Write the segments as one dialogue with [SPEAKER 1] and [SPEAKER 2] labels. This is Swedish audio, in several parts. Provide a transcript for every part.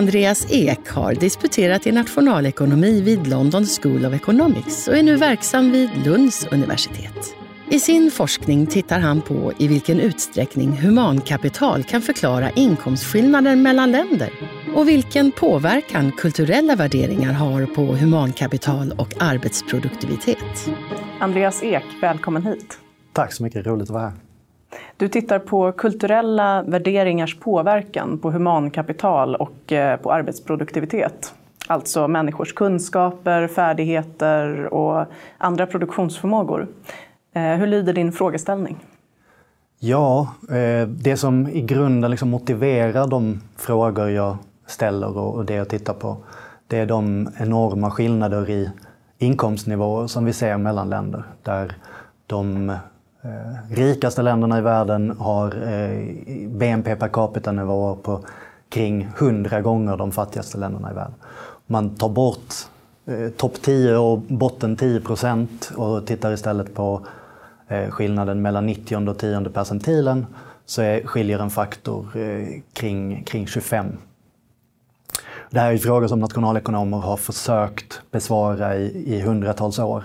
[SPEAKER 1] Andreas Ek har disputerat i nationalekonomi vid London School of Economics och är nu verksam vid Lunds universitet. I sin forskning tittar han på i vilken utsträckning humankapital kan förklara inkomstskillnader mellan länder och vilken påverkan kulturella värderingar har på humankapital och arbetsproduktivitet.
[SPEAKER 2] Andreas Ek, välkommen hit.
[SPEAKER 3] Tack så mycket, roligt att vara här.
[SPEAKER 2] Du tittar på kulturella värderingars påverkan på humankapital och eh, på arbetsproduktivitet. Alltså människors kunskaper, färdigheter och andra produktionsförmågor. Eh, hur lyder din frågeställning?
[SPEAKER 3] Ja, eh, det som i grunden liksom motiverar de frågor jag ställer och det jag tittar på, det är de enorma skillnader i inkomstnivåer som vi ser mellan länder. Där de eh, rikaste länderna i världen har eh, BNP per capita-nivåer på kring 100 gånger de fattigaste länderna i världen. Man tar bort eh, topp 10 och botten 10 procent och tittar istället på eh, skillnaden mellan 90 och 10 percentilen så är, skiljer en faktor eh, kring, kring 25. Det här är frågor som nationalekonomer har försökt besvara i, i hundratals år.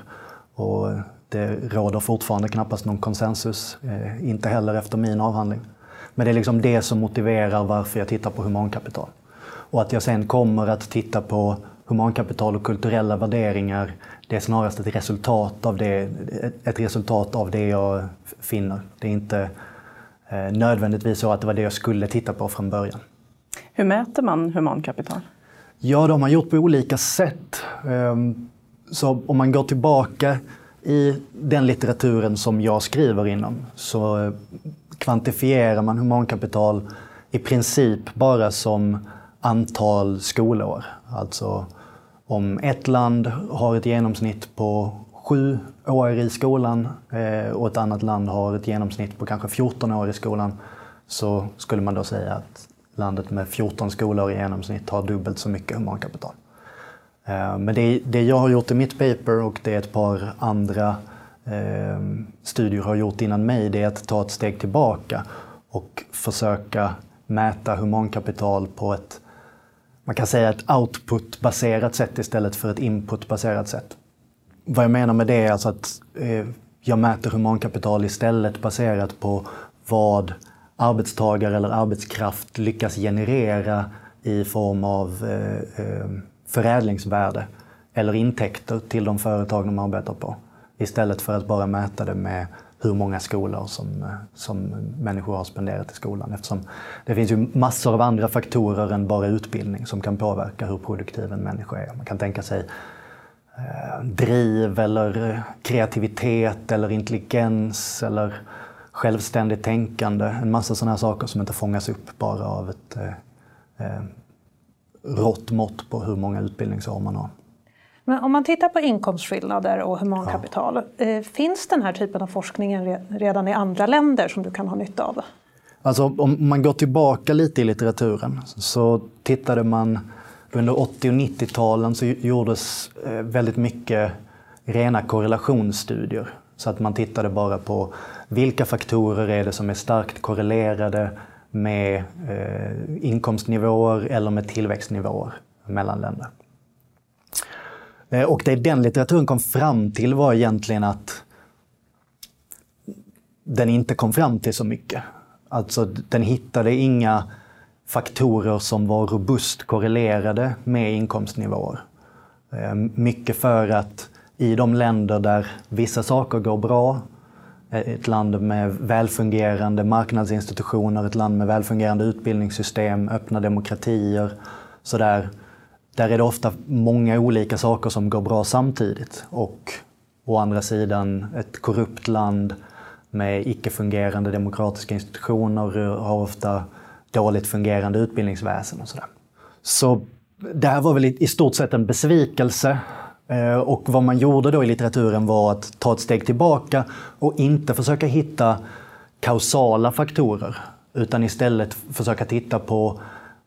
[SPEAKER 3] Och eh, det råder fortfarande knappast någon konsensus, eh, inte heller efter min avhandling. Men det är liksom det som motiverar varför jag tittar på humankapital. Och att jag sen kommer att titta på humankapital och kulturella värderingar, det är snarast ett resultat av det, ett resultat av det jag finner. Det är inte eh, nödvändigtvis så att det var det jag skulle titta på från början.
[SPEAKER 2] Hur mäter man humankapital?
[SPEAKER 3] Ja, de har gjort på olika sätt. Ehm, så om man går tillbaka i den litteraturen som jag skriver inom så kvantifierar man humankapital i princip bara som antal skolår. Alltså om ett land har ett genomsnitt på sju år i skolan eh, och ett annat land har ett genomsnitt på kanske 14 år i skolan så skulle man då säga att landet med 14 skolor i genomsnitt har dubbelt så mycket humankapital. Eh, men det, det, jag har gjort i mitt paper och det ett par andra eh, studier har gjort innan mig, det är att ta ett steg tillbaka och försöka mäta humankapital på ett, man kan säga ett output-baserat sätt istället för ett input-baserat sätt. Vad jag menar med det är alltså att eh, jag mäter humankapital istället baserat på vad arbetstagare eller arbetskraft lyckas generera i form av eh, eh, förädlingsvärde eller intäkter till de företag de arbetar på. Istället för att bara mäta det med hur många skolor som, eh, som människor har spenderat i skolan. Eftersom det finns ju massor av andra faktorer än bara utbildning som kan påverka hur produktiv en människa är. Man kan tänka sig eh, driv eller eh, kreativitet eller intelligens eller självständigt tänkande. En massa sådana här saker som inte fångas upp bara av ett eh, eh rått mått på hur många utbildningsår man har.
[SPEAKER 4] Men om man tittar på inkomstskillnader och humankapital, ja. Eh, finns den här typen av forskning redan i andra länder som du kan ha nytta av?
[SPEAKER 3] Alltså, om man går tillbaka lite i litteraturen så tittade man under 80 och 90-talen så gjordes eh, väldigt mycket rena korrelationsstudier. Så att man tittade bara på vilka faktorer är det som är starkt korrelerade med eh, inkomstnivåer eller med tillväxtnivåer mellan länder. Eh, och det den litteraturen kom fram till var egentligen att den inte kom fram till så mycket. Alltså den hittade inga faktorer som var robust korrelerade med inkomstnivåer. Eh, mycket för att i de länder där vissa saker går bra Eh, ett land med välfungerande marknadsinstitutioner, ett land med välfungerande utbildningssystem, öppna demokratier. Så där, där är det ofta många olika saker som går bra samtidigt. Och å andra sidan ett korrupt land med icke-fungerande demokratiska institutioner har ofta dåligt fungerande utbildningsväsen och sådär. Så det här var väl i stort sett en besvikelse Eh, och vad man gjorde då i litteraturen var att ta ett steg tillbaka och inte försöka hitta kausala faktorer utan istället försöka titta på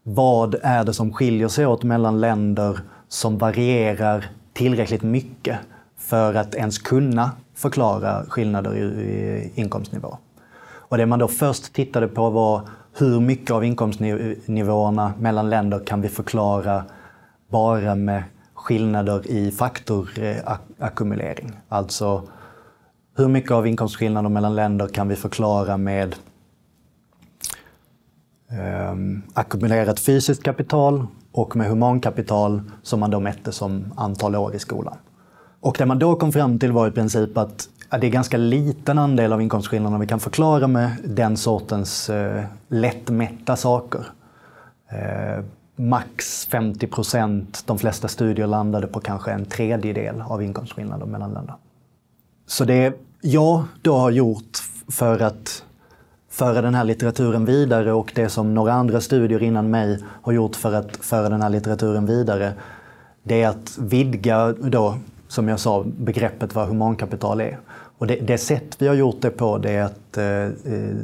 [SPEAKER 3] vad är det som skiljer sig åt mellan länder som varierar tillräckligt mycket för att ens kunna förklara skillnader i inkomstnivå. Och det man då först tittade på var hur mycket av inkomstnivåerna mellan länder kan vi förklara bara med skillnader i faktorackumulering. Alltså hur mycket av inkomstskillnader mellan länder kan vi förklara med eh, ackumulerat fysiskt kapital och med humankapital som man då mätte som antal år i skolan. Och det man då kom fram till var i princip att det är ganska liten andel av inkomstskillnaderna vi kan förklara med den sortens eh, lättmätta saker. Eh, max 50 procent, de flesta studier landade på kanske en tredjedel av inkomstskillnader mellan länder. Så det jag då har gjort för att föra den här litteraturen vidare och det som några andra studier innan mig har gjort för att föra den här litteraturen vidare, det är att vidga då, som jag sa, begreppet vad humankapital är. Och det, det sätt vi har gjort det på det är att eh, eh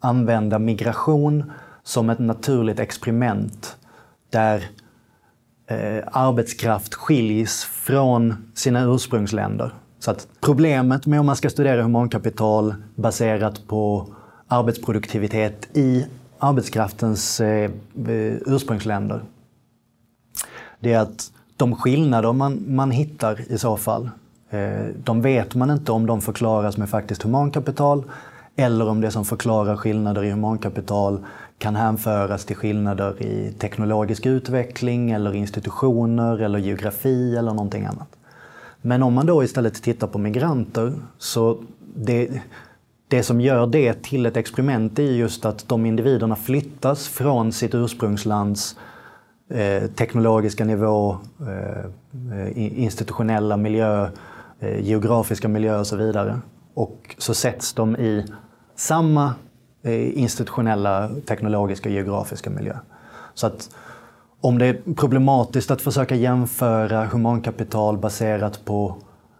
[SPEAKER 3] använda migration som ett naturligt experiment där eh, arbetskraft skiljs från sina ursprungsländer. Så att problemet med om man ska studera humankapital baserat på arbetsproduktivitet i arbetskraftens eh, eh, ursprungsländer, det är att de skillnader man, man hittar i så fall, eh, de vet man inte om de förklaras med faktiskt humankapital eller om det som förklarar skillnader i humankapital kan hänföras till skillnader i teknologisk utveckling eller institutioner eller geografi eller någonting annat. Men om man då istället tittar på migranter så det, det som gör det till ett experiment är just att de individerna flyttas från sitt ursprungslands eh, teknologiska nivå, eh, eh institutionella miljö, eh, geografiska miljö och så vidare. Och så sätts de i samma Eh, institutionella, teknologiska och geografiska miljö. Så att om det är problematiskt att försöka jämföra humankapital baserat på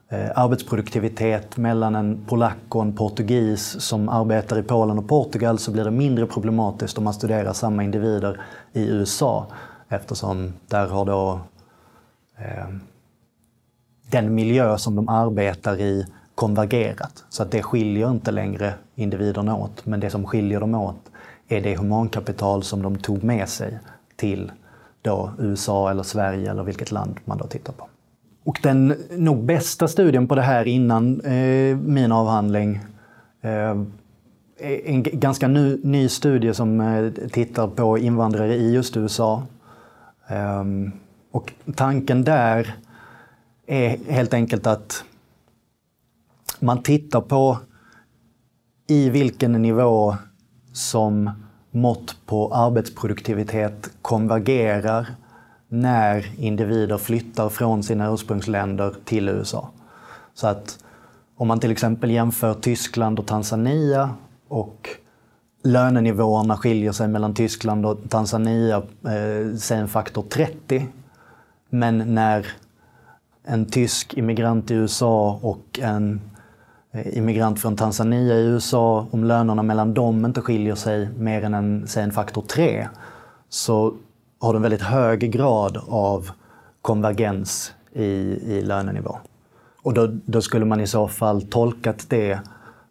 [SPEAKER 3] eh, arbetsproduktivitet mellan en polack och en portugis som arbetar i Polen och Portugal så blir det mindre problematiskt om man studerar samma individer i USA eftersom där har då eh, den miljö som de arbetar i konvergerat. Så att det skiljer inte längre individerna åt. Men det som skiljer dem åt är det humankapital som de tog med sig till då USA eller Sverige eller vilket land man då tittar på. Och den nog bästa studien på det här innan eh, min avhandling eh, en ganska ny, ny studie som eh, tittar på invandrare i just USA. Ehm, och tanken där är helt enkelt att man tittar på i vilken nivå som mått på arbetsproduktivitet konvergerar när individer flyttar från sina ursprungsländer till USA. Så att om man till exempel jämför Tyskland och Tanzania och lönenivåerna skiljer sig mellan Tyskland och Tanzania, eh, säg en faktor 30. Men när en tysk immigrant i USA och en Eh, Eh, immigrant från Tanzania i USA, om lönerna mellan dem inte skiljer sig mer än en, säg en faktor 3, så har du en väldigt hög grad av konvergens i, i lönenivå. Och då, då skulle man i så fall tolkat det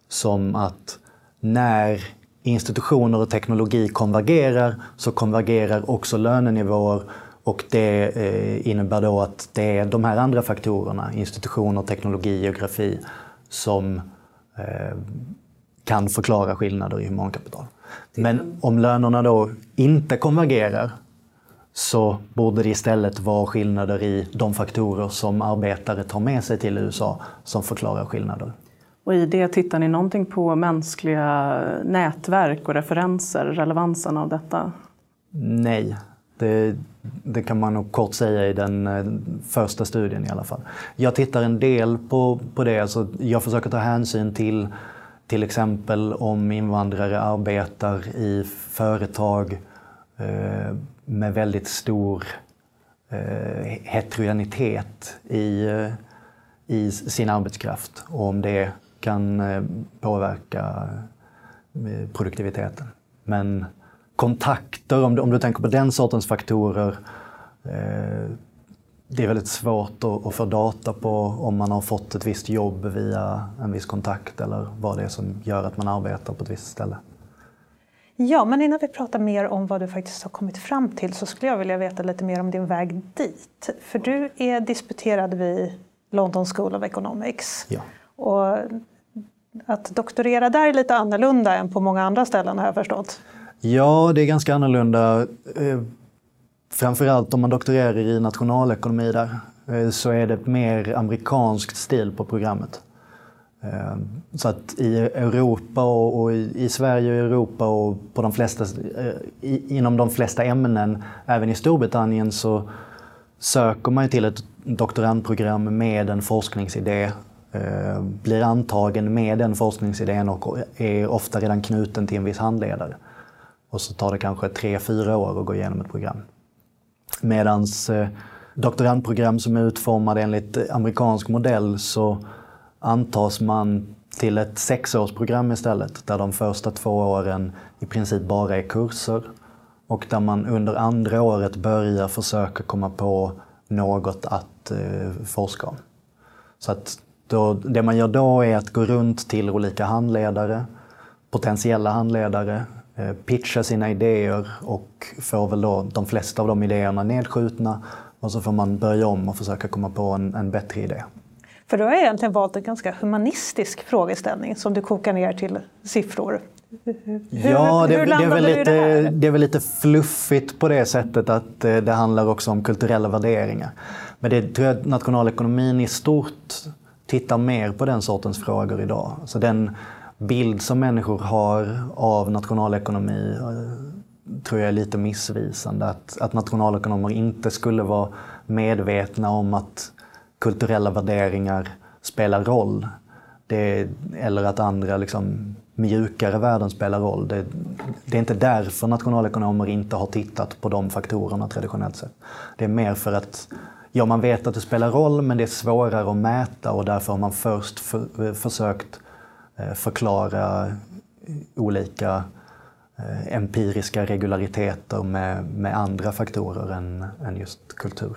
[SPEAKER 3] som att när institutioner och teknologi konvergerar så konvergerar också lönenivåer och det eh, innebär då att det är de här andra faktorerna, institutioner, teknologi, geografi, som eh, kan förklara skillnader i humankapital. Men om lönerna då inte konvergerar så borde det istället vara skillnader i de faktorer som arbetare tar med sig till USA som förklarar skillnader.
[SPEAKER 2] Och i det tittar ni någonting på mänskliga nätverk och referenser, relevansen av detta?
[SPEAKER 3] Nej, det, det, kan man nog kort säga i den eh, första studien i alla fall. Jag tittar en del på, på det. Alltså jag försöker ta hänsyn till till exempel om invandrare arbetar i företag eh, med väldigt stor eh, heterogenitet i, eh, i sin arbetskraft och om det kan eh, påverka eh, produktiviteten. Men kontakter, om du, om du tänker på den sortens faktorer, eh, det är väldigt svårt att, att, få data på om man har fått ett visst jobb via en viss kontakt eller vad det är som gör att man arbetar på ett visst ställe.
[SPEAKER 4] Ja, men innan vi pratar mer om vad du faktiskt har kommit fram till så skulle jag vilja veta lite mer om din väg dit. För du är disputerad vid London School of Economics.
[SPEAKER 3] Ja.
[SPEAKER 4] Och att doktorera där är lite annorlunda än på många andra ställen har jag förstått.
[SPEAKER 3] Ja, det är ganska annorlunda. Eh, framförallt om man doktorerar i nationalekonomi där eh, så är det mer amerikanskt stil på programmet. Eh, så att i Europa och, i, Sverige och Europa och på de flesta, inom de flesta ämnen, även i Storbritannien, så söker man till ett doktorandprogram med en forskningsidé blir antagen med den forskningsidén och är ofta redan knuten till en viss handledare. Och så tar det kanske tre, fyra år att gå igenom ett program. Medan eh, doktorandprogram som är utformade enligt eh, amerikansk modell så antas man till ett sexårsprogram istället där de första två åren i princip bara är kurser och där man under andra året börjar försöka komma på något att eh, forska om. Så att då, det man gör då är att gå runt till olika handledare, potentiella handledare, pitcha sina idéer och får väl då de flesta av de idéerna nedskjutna och så får man börja om och försöka komma på en, en bättre idé.
[SPEAKER 4] För du har egentligen valt en ganska humanistisk frågeställning som du kokar ner till siffror.
[SPEAKER 3] Hur, ja, det, hur det, är väl lite, det, det, är väl lite fluffigt på det sättet att eh, det handlar också om kulturella värderingar. Men det tror jag nationalekonomin i stort tittar mer på den sortens frågor idag. Så den, bild som människor har av nationalekonomi eh, tror jag är lite missvisande. Att, att nationalekonomer inte skulle vara medvetna om att kulturella värderingar spelar roll. Det, eller att andra liksom, mjukare värden spelar roll. Det, det, är inte därför nationalekonomer inte har tittat på de faktorerna traditionellt sett. Det är mer för att ja, man vet att det spelar roll men det är svårare att mäta och därför har man först för, eh, försökt Eh, förklara olika eh, empiriska regulariteten med, med andra faktorer än, än just kultur.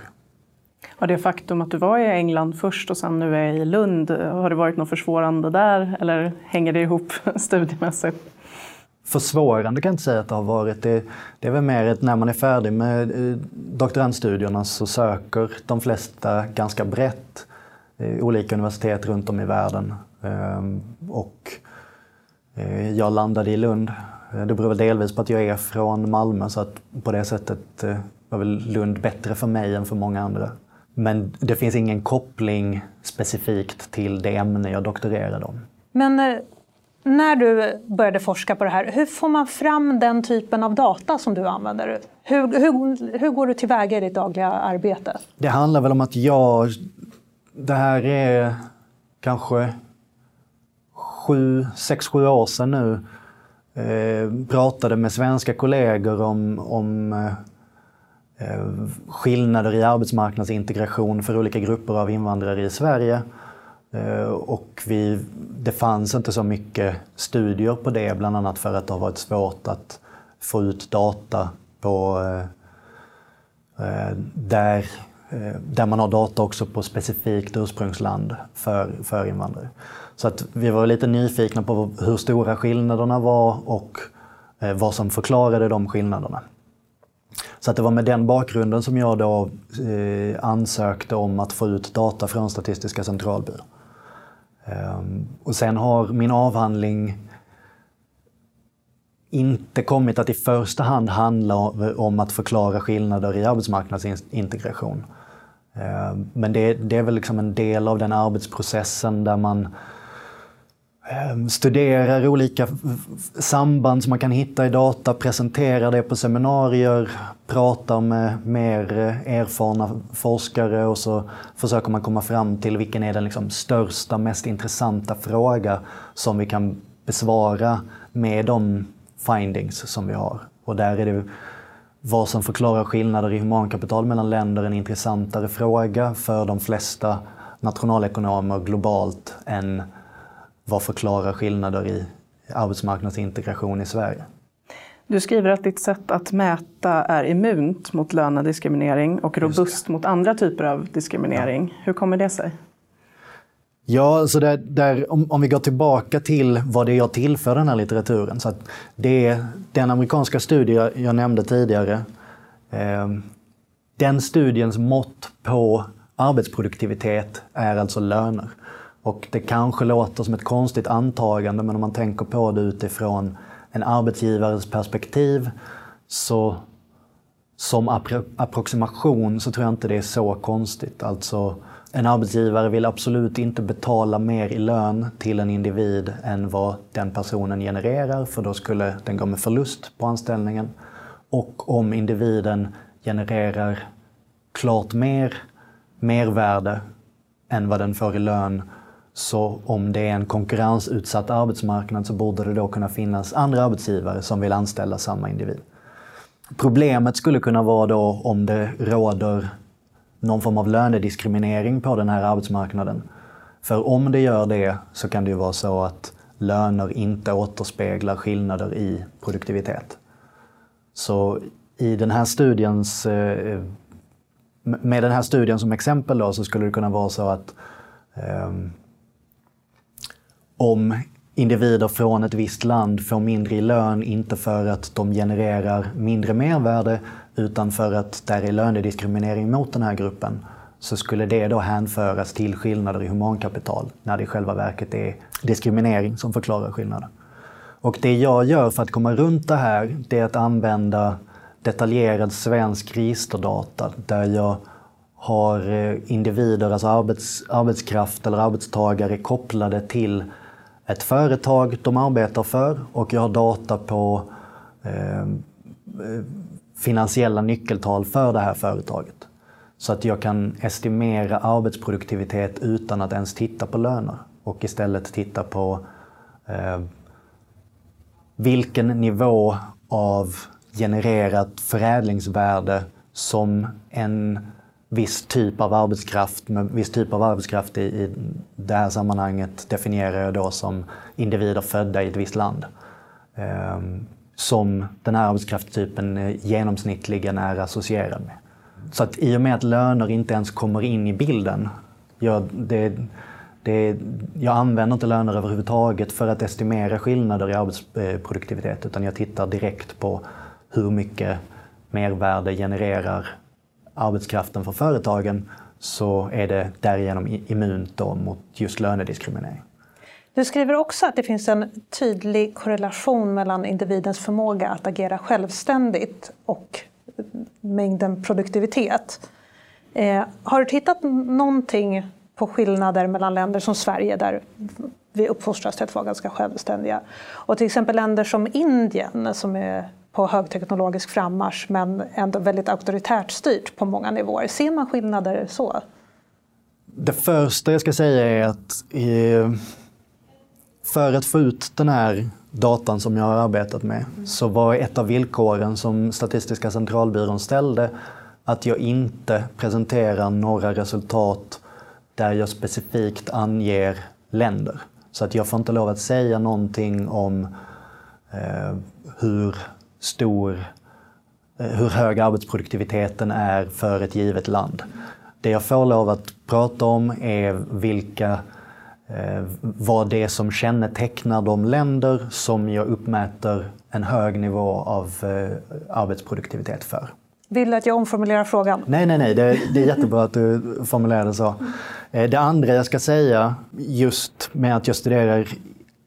[SPEAKER 2] Har det faktum att du var i England först och sen nu är i Lund, har det varit något försvårande där eller hänger det ihop studiemässigt?
[SPEAKER 3] Försvårande kan jag inte säga att det har varit. Det, det är väl mer att när man är färdig med eh, doktorandstudierna så söker de flesta ganska brett olika universitet runt om i världen och eh, jag landade i Lund. Det beror väl delvis på att jag är från Malmö så att på det sättet eh, var väl Lund bättre för mig än för många andra. Men det finns ingen koppling specifikt till det ämne jag doktorerade om.
[SPEAKER 4] Men eh, när du började forska på det här, hur får man fram den typen av data som du använder? Hur, hur, hur går du tillväga i ditt dagliga arbete?
[SPEAKER 3] Det handlar väl om att jag... Det här är kanske sju, sex, sju år sedan nu eh, pratade med svenska kollegor om, om eh, eh, skillnader i arbetsmarknadsintegration för olika grupper av invandrare i Sverige. Eh, och vi, det fanns inte så mycket studier på det, bland annat för att det har varit svårt att få ut data på eh, eh där Eh, där man har data också på specifikt ursprungsland för, för invandrare. Så att vi var lite nyfikna på hur stora skillnaderna var och eh, vad som förklarade de skillnaderna. Så att det var med den bakgrunden som jag då eh, ansökte om att få ut data från Statistiska centralbyrån. Ehm, och sen har min avhandling inte kommit att i första hand handla om att förklara skillnader i arbetsmarknadsintegration. Eh, men det, det är väl liksom en del av den arbetsprocessen där man eh, studerar olika samband som man kan hitta i data, presenterar det på seminarier, pratar med mer eh, erfarna forskare och så försöker man komma fram till vilken är den liksom största, mest intressanta fråga som vi kan besvara med de findings som vi har. Och där är det vad som förklarar skillnader i humankapital mellan länder en intressantare fråga för de flesta nationalekonomer globalt än vad förklarar skillnader i arbetsmarknadsintegration i Sverige.
[SPEAKER 2] Du skriver att ditt sätt att mäta är immunt mot lönediskriminering och robust mot andra typer av diskriminering. Ja. Hur kommer det sig?
[SPEAKER 3] Ja, så där, där, om, om, vi går tillbaka till vad det är jag tillför den här litteraturen. Så det den amerikanska studie jag nämnde tidigare. Eh, den studiens mått på arbetsproduktivitet är alltså löner. Och det kanske låter som ett konstigt antagande, men om man tänker på det utifrån en arbetsgivares perspektiv så som appro approximation så tror jag inte det är så konstigt. Alltså, en arbetsgivare vill absolut inte betala mer i lön till en individ än vad den personen genererar, för då skulle den gå med förlust på anställningen. Och om individen genererar klart mer mervärde än vad den får i lön, så om det är en konkurrensutsatt arbetsmarknad så borde det då kunna finnas andra arbetsgivare som vill anställa samma individ. Problemet skulle kunna vara då om det råder någon form av lönediskriminering på den här arbetsmarknaden. För om det gör det så kan det ju vara så att löner inte återspeglar skillnader i produktivitet. Så i den här studiens, eh, med den här studien som exempel då, så skulle det kunna vara så att ehm, om individer från ett visst land får mindre i lön, inte för att de genererar mindre mervärde, utan för att där är lönediskriminering mot den här gruppen, så skulle det då hänföras till skillnader i humankapital, när det i själva verket är diskriminering som förklarar skillnaden. Och det jag gör för att komma runt det här, det är att använda detaljerad svensk registerdata, där jag har eh, individer, alltså arbets, arbetskraft eller arbetstagare kopplade till ett företag de arbetar för och jag har data på eh, finansiella nyckeltal för det här företaget. Så att jag kan estimera arbetsproduktivitet utan att ens titta på löner och istället titta på eh, vilken nivå av genererat förädlingsvärde som en viss typ av arbetskraft, men viss typ av arbetskraft i, i det här sammanhanget definierar jag då som individer födda i ett visst land. Ehm, som den här arbetskraftstypen eh, genomsnittligen är associerad med. Så att i och med att löner inte ens kommer in i bilden, jag, det, det, jag använder inte löner överhuvudtaget för att estimera skillnader i arbetsproduktivitet, utan jag tittar direkt på hur mycket mervärde genererar arbetskraften för företagen så är det därigenom immunt mot just lönediskriminering.
[SPEAKER 4] Du skriver också att det finns en tydlig korrelation mellan individens förmåga att agera självständigt och mängden produktivitet. Eh, har du tittat någonting på skillnader mellan länder som Sverige där vi uppfostras till att vara ganska självständiga och till exempel länder som Indien som är på högteknologisk frammarsch men ändå väldigt auktoritärt styrt på många nivåer. Ser man skillnader så?
[SPEAKER 3] Det första jag ska säga är att eh, för att få ut den här datan som jag har arbetat med så var ett av villkoren som Statistiska centralbyrån ställde att jag inte presenterar några resultat där jag specifikt anger länder. Så att jag får inte lov att säga någonting om eh, hur stor, eh, hur hög arbetsproduktiviteten är för ett givet land. Det jag får lov att prata om är vilka eh, vad det är som kännetecknar de länder som jag uppmäter en hög nivå av eh, arbetsproduktivitet för.
[SPEAKER 4] Vill du att jag omformulerar frågan?
[SPEAKER 3] Nej, nej, nej. Det, det är jättebra att du formulerar det så. Det andra jag ska säga, just med att jag studerar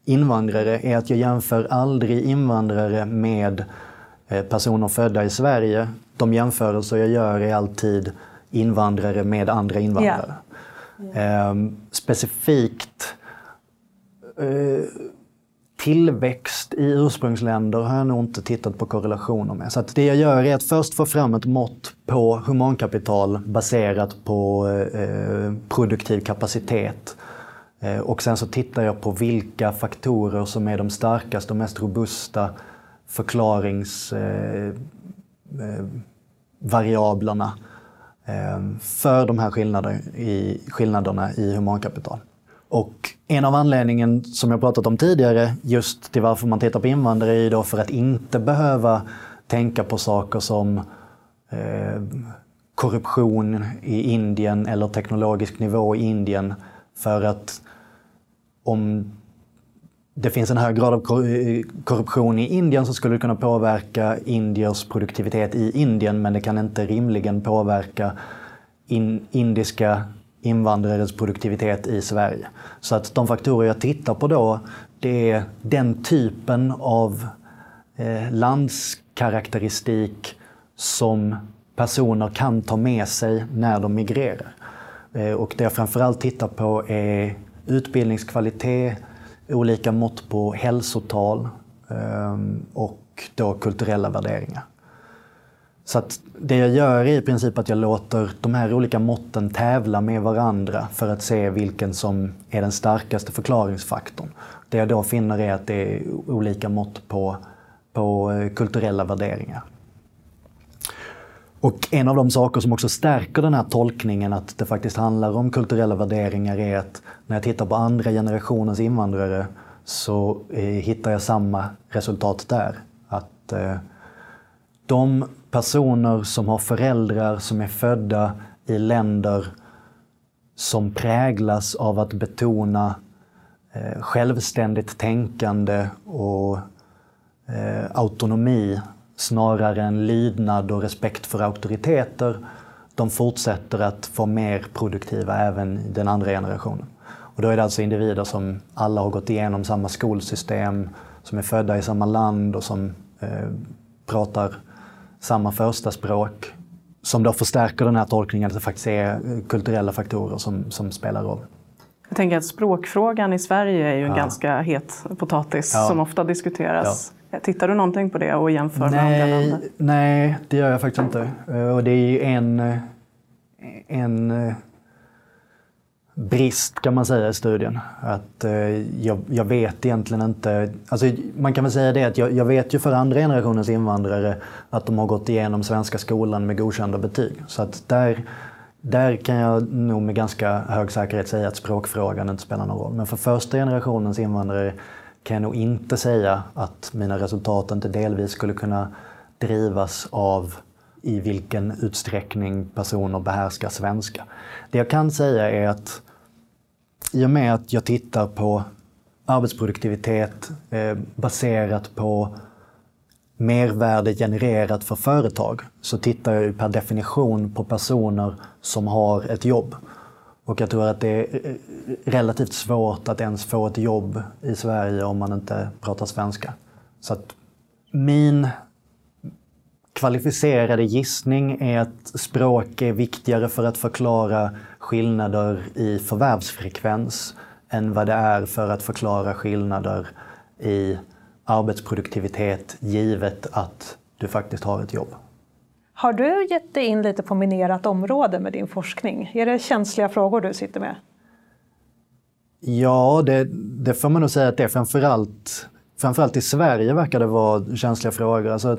[SPEAKER 3] invandrare, är att jag jämför aldrig invandrare med personer födda i Sverige. De jämförelser jag gör är alltid invandrare med andra invandrare. Yeah. Eh, specifikt eh, tillväxt i ursprungsländer har jag nog inte tittat på korrelationer med. Så det jag gör är att först få fram ett mått på humankapital baserat på eh, produktiv kapacitet. Eh, och sen så tittar jag på vilka faktorer som är de starkaste och mest robusta förklaringsvariablerna eh, för de här skillnader i, skillnaderna i humankapital. Och en av anledningen som jag pratat om tidigare, just till varför man tittar på invandrare, är ju då för att inte behöva tänka på saker som eh, korruption i Indien eller teknologisk nivå i Indien. För att om det finns en hög grad av eh, korruption i Indien så skulle det kunna påverka indiers produktivitet i Indien men det kan inte rimligen påverka in, indiska invandrares produktivitet i Sverige. Så att de faktorer jag tittar på då, det är den typen av eh, landskaraktäristik som personer kan ta med sig när de migrerar. Eh, och det jag framförallt tittar på är utbildningskvalitet, olika mått på hälsotal ehm, och då kulturella värderingar. Så att det jag gör är i princip att jag låter de här olika måtten tävla med varandra för att se vilken som är den starkaste förklaringsfaktorn. Det jag då finner är att det är olika mått på, på eh, kulturella värderingar. Och en av de saker som också stärker den här tolkningen att det faktiskt handlar om kulturella värderingar är att när jag tittar på andra generationens invandrare så eh, hittar jag samma resultat där. Att eh, de personer som har föräldrar som är födda i länder som präglas av att betona eh, självständigt tänkande och eh, autonomi snarare än lydnad och respekt för auktoriteter. De fortsätter att vara mer produktiva även i den andra generationen. Och då är det alltså individer som alla har gått igenom samma skolsystem, som är födda i samma land och som eh, pratar samma första språk som då förstärker den här tolkningen att det faktiskt är kulturella faktorer som, som spelar roll.
[SPEAKER 2] Jag tänker att språkfrågan i Sverige är ju en ja. ganska het potatis ja. som ofta diskuteras. Ja. Tittar du någonting på det och jämför
[SPEAKER 3] nej,
[SPEAKER 2] med andra länder?
[SPEAKER 3] Nej, det gör jag faktiskt inte. Och det är ju en, en brist kan man säga i studien. Att eh, jag, jag, vet egentligen inte... Alltså, man kan väl säga det att jag, jag, vet ju för andra generationens invandrare att de har gått igenom svenska skolan med godkända betyg. Så att där, där kan jag nog med ganska hög säkerhet säga att språkfrågan inte spelar någon roll. Men för första generationens invandrare kan jag nog inte säga att mina resultat inte delvis skulle kunna drivas av i vilken utsträckning personer behärskar svenska. Det jag kan säga är att i och med att jag tittar på arbetsproduktivitet eh, baserat på mervärde genererat för företag så tittar jag per definition på personer som har ett jobb. Och jag tror att det är relativt svårt att ens få ett jobb i Sverige om man inte pratar svenska. Så att min kvalificerade gissning är att språk är viktigare för att förklara skillnader i förvärvsfrekvens än vad det är för att förklara skillnader i arbetsproduktivitet givet att du faktiskt har ett jobb.
[SPEAKER 4] Har du gett dig in lite på minerat område med din forskning? Är det känsliga frågor du sitter med?
[SPEAKER 3] Ja, det, det får man nog säga att det är. Framförallt, framförallt i Sverige verkar det vara känsliga frågor. Alltså,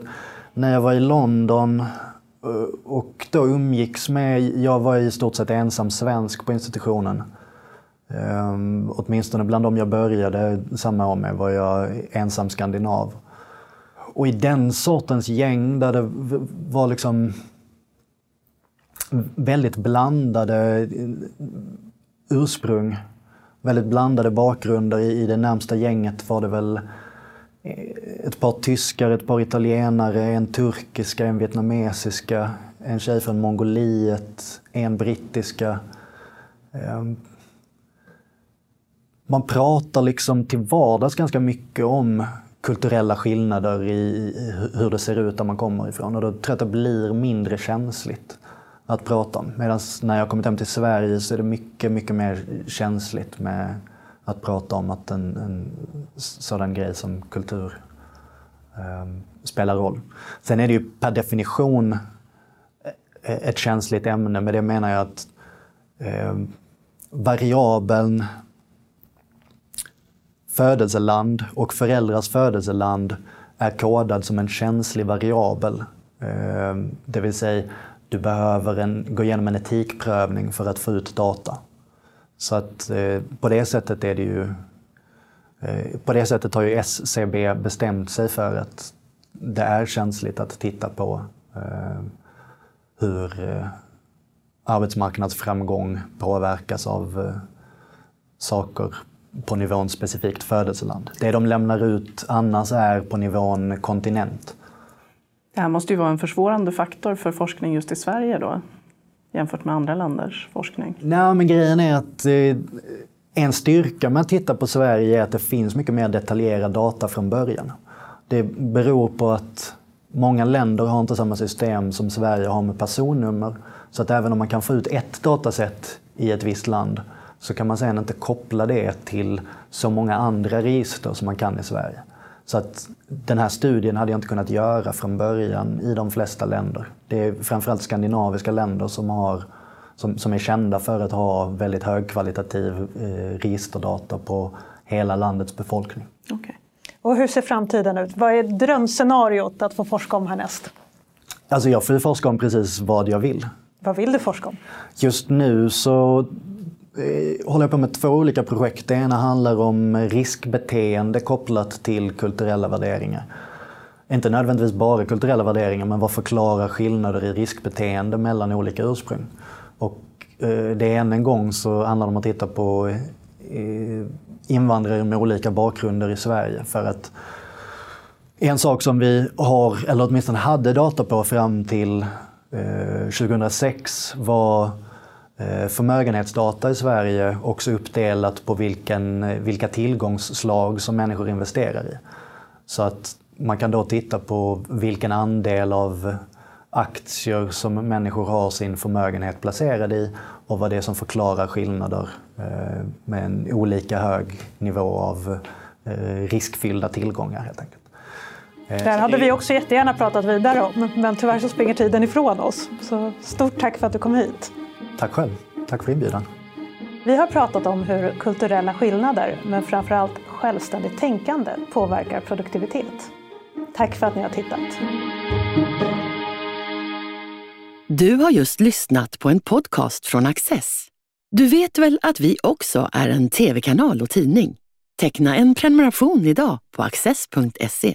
[SPEAKER 3] när jag var i London eh, och då umgicks med, jag var i stort sett ensam svensk på institutionen. Um, åtminstone bland de jag började samma år med var jag ensam skandinav. Och i den sortens gäng där det var liksom väldigt blandade eh, ursprung, väldigt blandade bakgrunder. I det närmsta gänget var det väl eh, ett par tyskar, ett par italienare, en turkiska, en vietnamesiska, en tjej från Mongoliet, en brittiska. Ehm, man pratar liksom till vardags ganska mycket om kulturella skillnader i hur det ser ut där man kommer ifrån och då tror jag att det blir mindre känsligt att prata om. Medan när jag kommit hem till Sverige så är det mycket, mycket mer känsligt med att prata om att en, en sådan grej som kultur um, spelar roll. Sen är det ju per definition eh, ett känsligt ämne, med det menar jag att eh, variabeln födelseland och föräldrars födelseland är kodad som en känslig variabel ehm, Det vill säga, du behöver en, gå igenom en etikprövning för att få ut data. Så att eh, på det sättet är det ju eh, på det sättet har ju SCB bestämt sig för att det är känsligt att titta på eh, hur arbetsmarknadsframgång påverkas av saker på nivån specifikt födelseland. Det de lämnar ut annars är på nivån kontinent.
[SPEAKER 2] Det här måste ju vara en försvårande faktor för forskning just i Sverige då, jämfört med andra länders forskning?
[SPEAKER 3] Nej, men grejen är att eh, en styrka med att titta på Sverige är att det finns mycket mer detaljerad data från början. Det beror på att många länder har inte samma system som Sverige har med personnummer. Så att även om man kan få ut ett datasätt i ett visst land så kan man sedan inte koppla det till så många andra register som man kan i Sverige. Så att den här studien hade jag inte kunnat göra från början i de flesta länder. Det är framförallt skandinaviska länder som, har, som, som är kända för att ha väldigt högkvalitativ eh, registerdata på hela landets befolkning.
[SPEAKER 4] Okay. Och hur ser framtiden ut? Vad är drömscenariot att få forska om härnäst?
[SPEAKER 3] Alltså jag får forska om precis vad jag vill.
[SPEAKER 4] Vad vill du forska om?
[SPEAKER 3] Just nu så Eh, håller jag på med två olika projekt. Det ena handlar om riskbeteende kopplat till kulturella värderingar. Inte nödvändigtvis bara kulturella värderingar, men vad förklarar skillnader i riskbeteende mellan olika ursprung? Och eh, det är än en gång så handlar det om att titta på eh, invandrare med olika bakgrunder i Sverige. För att en sak som vi har, eller åtminstone hade data på fram till 2006 var förmögenhetsdata i Sverige också uppdelat på vilken, vilka tillgångsslag som människor investerar i. Så att man kan då titta på vilken andel av aktier som människor har sin förmögenhet placerad i och vad det är som förklarar skillnader eh, med en olika hög nivå av eh, riskfyllda tillgångar helt enkelt.
[SPEAKER 4] Det här hade vi också jättegärna pratat vidare om, men tyvärr så springer tiden ifrån oss. Så stort tack för att du kom hit.
[SPEAKER 3] Tack själv. Tack för inbjudan.
[SPEAKER 4] Vi har pratat om hur kulturella skillnader, men framförallt självständigt tänkande, påverkar produktivitet. Tack för att ni har tittat.
[SPEAKER 1] Du har just lyssnat på en podcast från Access. Du vet väl att vi också är en tv-kanal och tidning? Teckna en prenumeration idag på access.se.